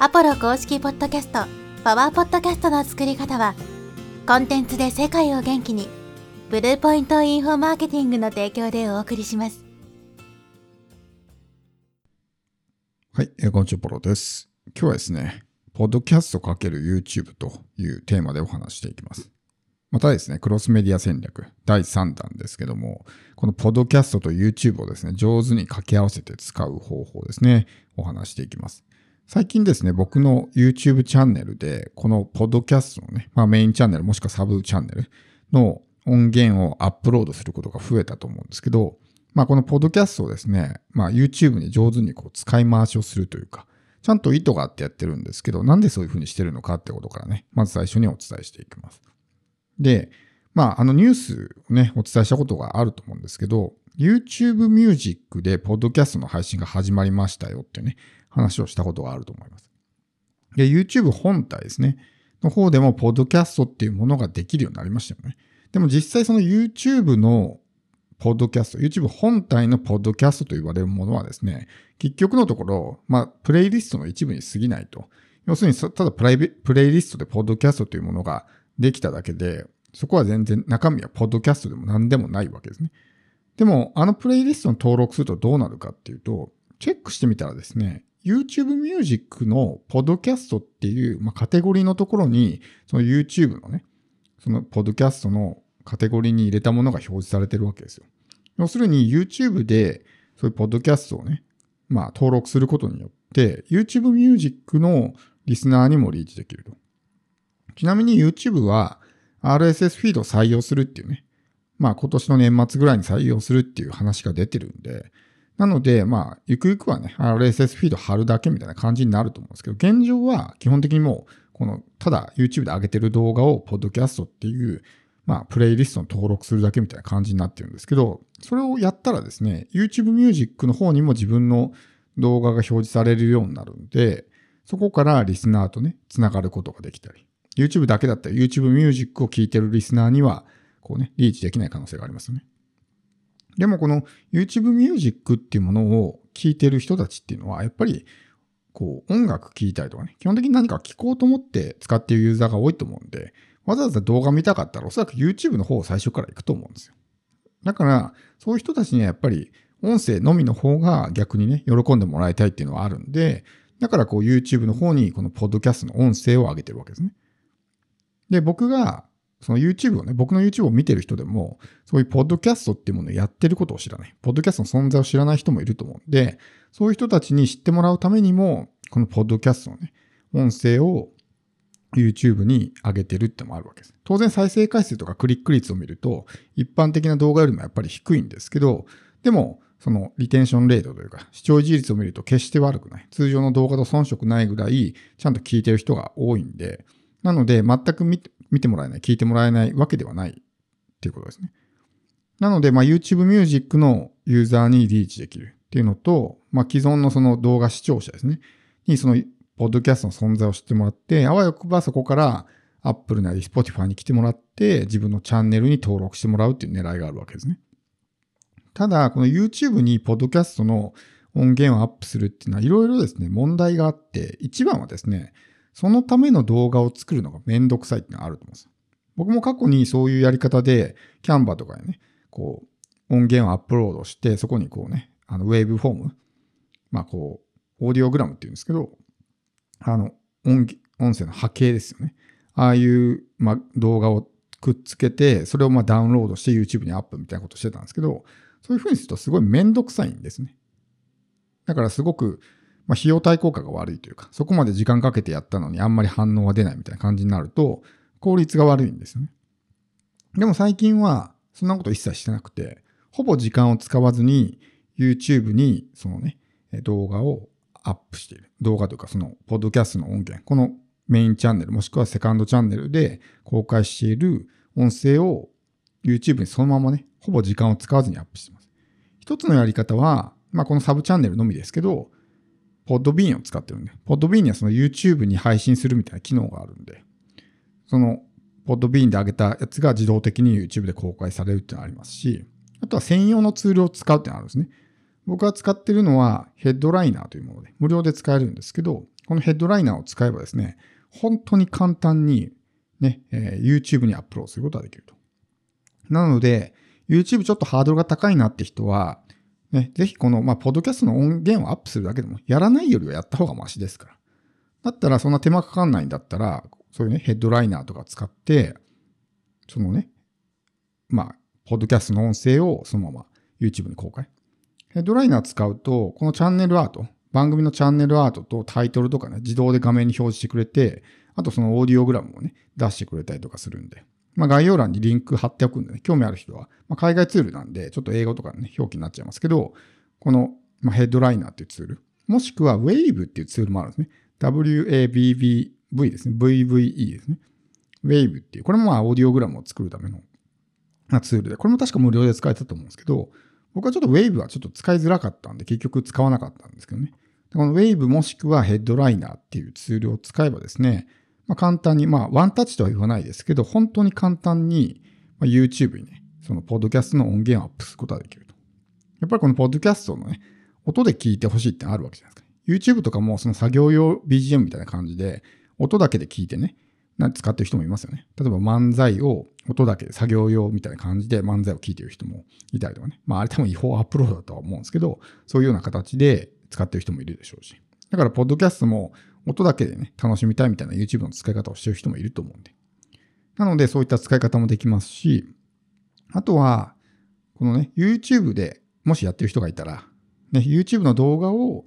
アポロ公式ポッドキャスト、パワーポッドキャストの作り方は、コンテンツで世界を元気に、ブルーポイントインフォマーケティングの提供でお送りします。はい、えーこんにちは、ポロです。今日はですね、ポッドキャスト×る YouTube というテーマでお話していきます。またですね、クロスメディア戦略第3弾ですけども、このポッドキャストと YouTube をですね、上手に掛け合わせて使う方法ですね、お話していきます。最近ですね、僕の YouTube チャンネルで、このポッドキャストのね、まあメインチャンネルもしくはサブチャンネルの音源をアップロードすることが増えたと思うんですけど、まあこのポッドキャストをですね、まあ YouTube に上手にこう使い回しをするというか、ちゃんと意図があってやってるんですけど、なんでそういうふうにしてるのかってことからね、まず最初にお伝えしていきます。で、まああのニュースをね、お伝えしたことがあると思うんですけど、YouTube Music でポッドキャストの配信が始まりましたよってね、話をしたことがあると思います。で、YouTube 本体ですね、の方でもポッドキャストっていうものができるようになりましたよね。でも実際その YouTube のポッドキャスト、YouTube 本体のポッドキャストと言われるものはですね、結局のところ、まあ、プレイリストの一部に過ぎないと。要するに、ただプライベプレイリストでポッドキャストというものができただけで、そこは全然中身はポッドキャストでも何でもないわけですね。でも、あのプレイリストに登録するとどうなるかっていうと、チェックしてみたらですね、YouTube Music のポッドキャストっていう、まあ、カテゴリーのところに、その YouTube のね、そのポッドキャストのカテゴリーに入れたものが表示されてるわけですよ。要するに YouTube でそういうポッドキャストをね、まあ登録することによって、YouTube Music のリスナーにもリーチできると。ちなみに YouTube は RSS フィードを採用するっていうね、まあ今年の年末ぐらいに採用するっていう話が出てるんで、なので、まあ、ゆくゆくはね、RSS フィード貼るだけみたいな感じになると思うんですけど、現状は基本的にもう、この、ただ YouTube で上げてる動画を、ポッドキャストっていう、まあ、プレイリストに登録するだけみたいな感じになってるんですけど、それをやったらですね、YouTube Music の方にも自分の動画が表示されるようになるんで、そこからリスナーとね、つながることができたり、YouTube だけだったら YouTube Music を聞いてるリスナーには、こうね、リーチできない可能性がありますよね。でもこの YouTube Music っていうものを聞いてる人たちっていうのは、やっぱり、こう、音楽聴いたりとかね、基本的に何か聴こうと思って使っているユーザーが多いと思うんで、わざわざ動画見たかったらおそらく YouTube の方を最初から行くと思うんですよ。だから、そういう人たちにはやっぱり音声のみの方が逆にね、喜んでもらいたいっていうのはあるんで、だからこう YouTube の方にこのポッドキャストの音声を上げてるわけですね。で、僕がその YouTube をね、僕の YouTube を見てる人でも、そういうポッドキャストっていうものをやってることを知らない。ポッドキャストの存在を知らない人もいると思うんで、そういう人たちに知ってもらうためにも、このポッドキャストのね、音声を YouTube に上げてるってのもあるわけです。当然再生回数とかクリック率を見ると、一般的な動画よりもやっぱり低いんですけど、でも、そのリテンションレートというか、視聴維持率を見ると決して悪くない。通常の動画と遜色ないぐらい、ちゃんと聞いてる人が多いんで、なので、全く見てもらえない、聞いてもらえないわけではないっていうことですね。なので、まあ、YouTube Music のユーザーにリーチできるっていうのと、まあ、既存のその動画視聴者ですね。にその、ポッドキャストの存在を知ってもらって、あわよくばそこから Apple なり Spotify に来てもらって、自分のチャンネルに登録してもらうっていう狙いがあるわけですね。ただ、この YouTube にポッドキャストの音源をアップするっていうのはいろいろですね、問題があって、一番はですね、そのための動画を作るのがめんどくさいってのがあると思うんです。僕も過去にそういうやり方で、キャンバーとかにね、こう、音源をアップロードして、そこにこうね、あの、ウェーブフォーム、まあこう、オーディオグラムっていうんですけど、あの、音、音声の波形ですよね。ああいう、まあ、動画をくっつけて、それをまあダウンロードして YouTube にアップみたいなことしてたんですけど、そういうふうにするとすごいめんどくさいんですね。だからすごく、まあ、費用対効果が悪いというか、そこまで時間かけてやったのにあんまり反応が出ないみたいな感じになると、効率が悪いんですよね。でも最近は、そんなこと一切してなくて、ほぼ時間を使わずに、YouTube に、そのね、動画をアップしている。動画というか、その、ポッドキャストの音源、このメインチャンネル、もしくはセカンドチャンネルで公開している音声を YouTube にそのままね、ほぼ時間を使わずにアップしています。一つのやり方は、まあ、このサブチャンネルのみですけど、ポッドビーンを使ってるんで、ポッドビーンにはその YouTube に配信するみたいな機能があるんで、そのポッドビーンで上げたやつが自動的に YouTube で公開されるっていうのがありますし、あとは専用のツールを使うっていうのがあるんですね。僕が使ってるのはヘッドライナーというもので、無料で使えるんですけど、このヘッドライナーを使えばですね、本当に簡単にね、えー YouTube にアップロードすることができると。なので、YouTube ちょっとハードルが高いなって人は、ね、ぜひこの、まあ、ポッドキャストの音源をアップするだけでも、やらないよりはやった方がマシですから。だったら、そんな手間かかんないんだったら、そういうね、ヘッドライナーとか使って、そのね、まあ、ポッドキャストの音声をそのまま YouTube に公開。ヘッドライナー使うと、このチャンネルアート、番組のチャンネルアートとタイトルとかね、自動で画面に表示してくれて、あとそのオーディオグラムをね、出してくれたりとかするんで。まあ概要欄にリンク貼っておくんでね、興味ある人は、まあ、海外ツールなんで、ちょっと英語とかね、表記になっちゃいますけど、この、まあ、ヘッドライナーっていうツール、もしくは Wave っていうツールもあるんですね。WAVV ですね。VVE ですね。Wave っていう、これもまあオーディオグラムを作るためのツールで、これも確か無料で使えたと思うんですけど、僕はちょっと Wave はちょっと使いづらかったんで、結局使わなかったんですけどね。この Wave もしくはヘッドライナーっていうツールを使えばですね、まあ、簡単に、まあ、ワンタッチとは言わないですけど、本当に簡単に、まあ、YouTube にね、そのポッドキャストの音源をアップすることができると。やっぱりこのポッドキャストのね、音で聞いてほしいってあるわけじゃないですか。YouTube とかもその作業用 BGM みたいな感じで、音だけで聞いてね、使ってる人もいますよね。例えば漫才を音だけで作業用みたいな感じで漫才を聞いてる人もいたりとかね。まああれ多分違法アップロードだとは思うんですけど、そういうような形で使ってる人もいるでしょうし。だから、ポッドキャストも音だけでね、楽しみたいみたいな YouTube の使い方をしてる人もいると思うんで。なので、そういった使い方もできますし、あとは、このね、YouTube でもしやってる人がいたら、ね、YouTube の動画を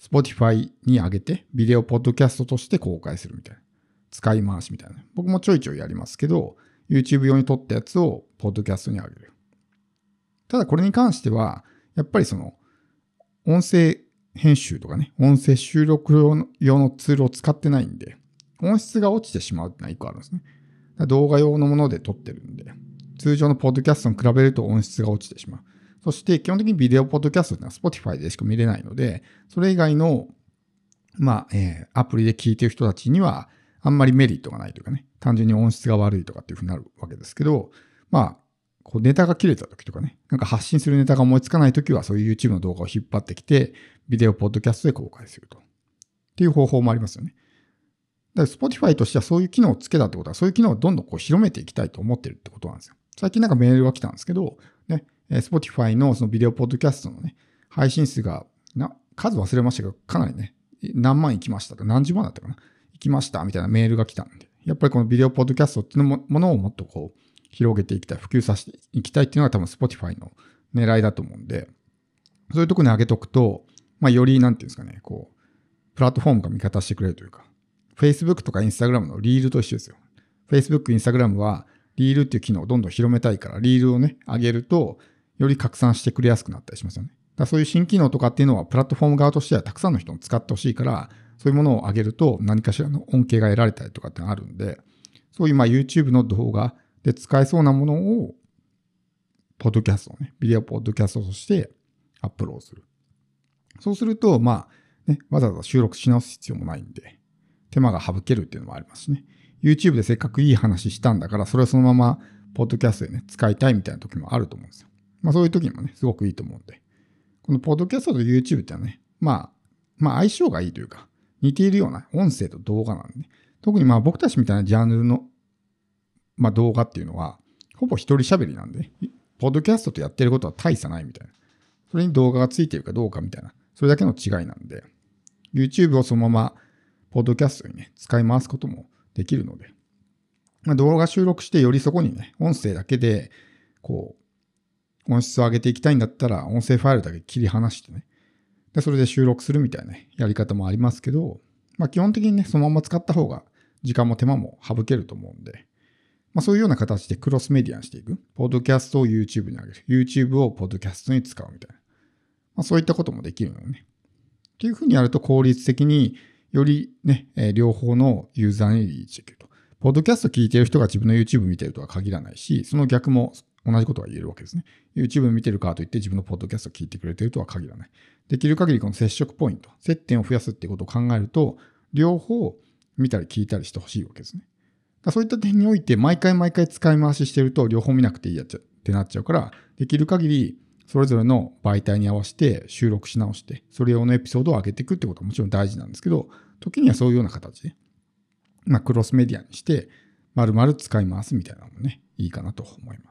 Spotify に上げて、ビデオポッドキャストとして公開するみたいな。使い回しみたいな。僕もちょいちょいやりますけど、YouTube 用に撮ったやつをポッドキャストに上げる。ただこれに関しては、やっぱりその、音声編集とかね、音声収録用のツールを使ってないんで、音質が落ちてしまうってのは一個あるんですね。動画用のもので撮ってるんで、通常のポッドキャストに比べると音質が落ちてしまう。そして基本的にビデオポッドキャストってのは Spotify でしか見れないので、それ以外の、まあ、えー、アプリで聞いてる人たちには、あんまりメリットがないというかね、単純に音質が悪いとかっていうふうになるわけですけど、まあ、こうネタが切れた時とかね、なんか発信するネタが思いつかない時は、そういう YouTube の動画を引っ張ってきて、ビデオポッドキャストで公開すると。っていう方法もありますよね。だから Spotify としてはそういう機能をつけたってことは、そういう機能をどんどんこう広めていきたいと思ってるってことなんですよ。最近なんかメールが来たんですけど、ね、Spotify のそのビデオポッドキャストのね、配信数が、な、数忘れましたけど、かなりね、何万いきましたと、何十万だったかな。行きましたみたいなメールが来たんで、やっぱりこのビデオポッドキャストっていうものをもっとこう、広げていきたい、普及させていきたいっていうのが多分 Spotify の狙いだと思うんで、そういうとこに上げとくと、まあより、なんていうんですかね、こう、プラットフォームが味方してくれるというか、Facebook とか Instagram のリールと一緒ですよ。Facebook、Instagram はリールっていう機能をどんどん広めたいから、リールをね、上げると、より拡散してくれやすくなったりしますよね。だそういう新機能とかっていうのは、プラットフォーム側としてはたくさんの人に使ってほしいから、そういうものを上げると何かしらの恩恵が得られたりとかってあるんで、そういうま YouTube の動画で使えそうなものを、ポッドキャストをね、ビデオポッドキャストとしてアップロードする。そうすると、まあ、ね、わざわざ収録し直す必要もないんで、手間が省けるっていうのもありますしね。YouTube でせっかくいい話したんだから、それをそのまま、ポッドキャストでね、使いたいみたいな時もあると思うんですよ。まあそういう時にもね、すごくいいと思うんで。このポッドキャストと YouTube ってのはね、まあ、まあ相性がいいというか、似ているような音声と動画なんで、ね、特にまあ僕たちみたいなジャンルの、まあ動画っていうのは、ほぼ一人喋りなんで、ポッドキャストとやってることは大差ないみたいな。それに動画がついてるかどうかみたいな、それだけの違いなんで、YouTube をそのまま、ポッドキャストにね、使い回すこともできるので、まあ、動画収録してよりそこにね、音声だけで、こう、音質を上げていきたいんだったら、音声ファイルだけ切り離してね、で、それで収録するみたいな、ね、やり方もありますけど、まあ基本的にね、そのまま使った方が時間も手間も省けると思うんで、まあそういうような形でクロスメディアにしていく。ポッドキャストを YouTube に上げる。YouTube をポッドキャストに使うみたいな。まあそういったこともできるのよね。っていうふうにやると効率的によりね、えー、両方のユーザーにリーチできると。ポッドキャスト聞いてる人が自分の YouTube 見てるとは限らないし、その逆も同じことが言えるわけですね。YouTube 見てるかといって自分のポッドキャスト聞いてくれてるとは限らない。できる限りこの接触ポイント、接点を増やすっていうことを考えると、両方見たり聞いたりしてほしいわけですね。そういった点において、毎回毎回使い回ししてると、両方見なくていいやっちゃってなっちゃうから、できる限り、それぞれの媒体に合わせて収録し直して、それ用のエピソードを上げていくってことはもちろん大事なんですけど、時にはそういうような形で、まあ、クロスメディアにして、丸々使い回すみたいなのもね、いいかなと思います。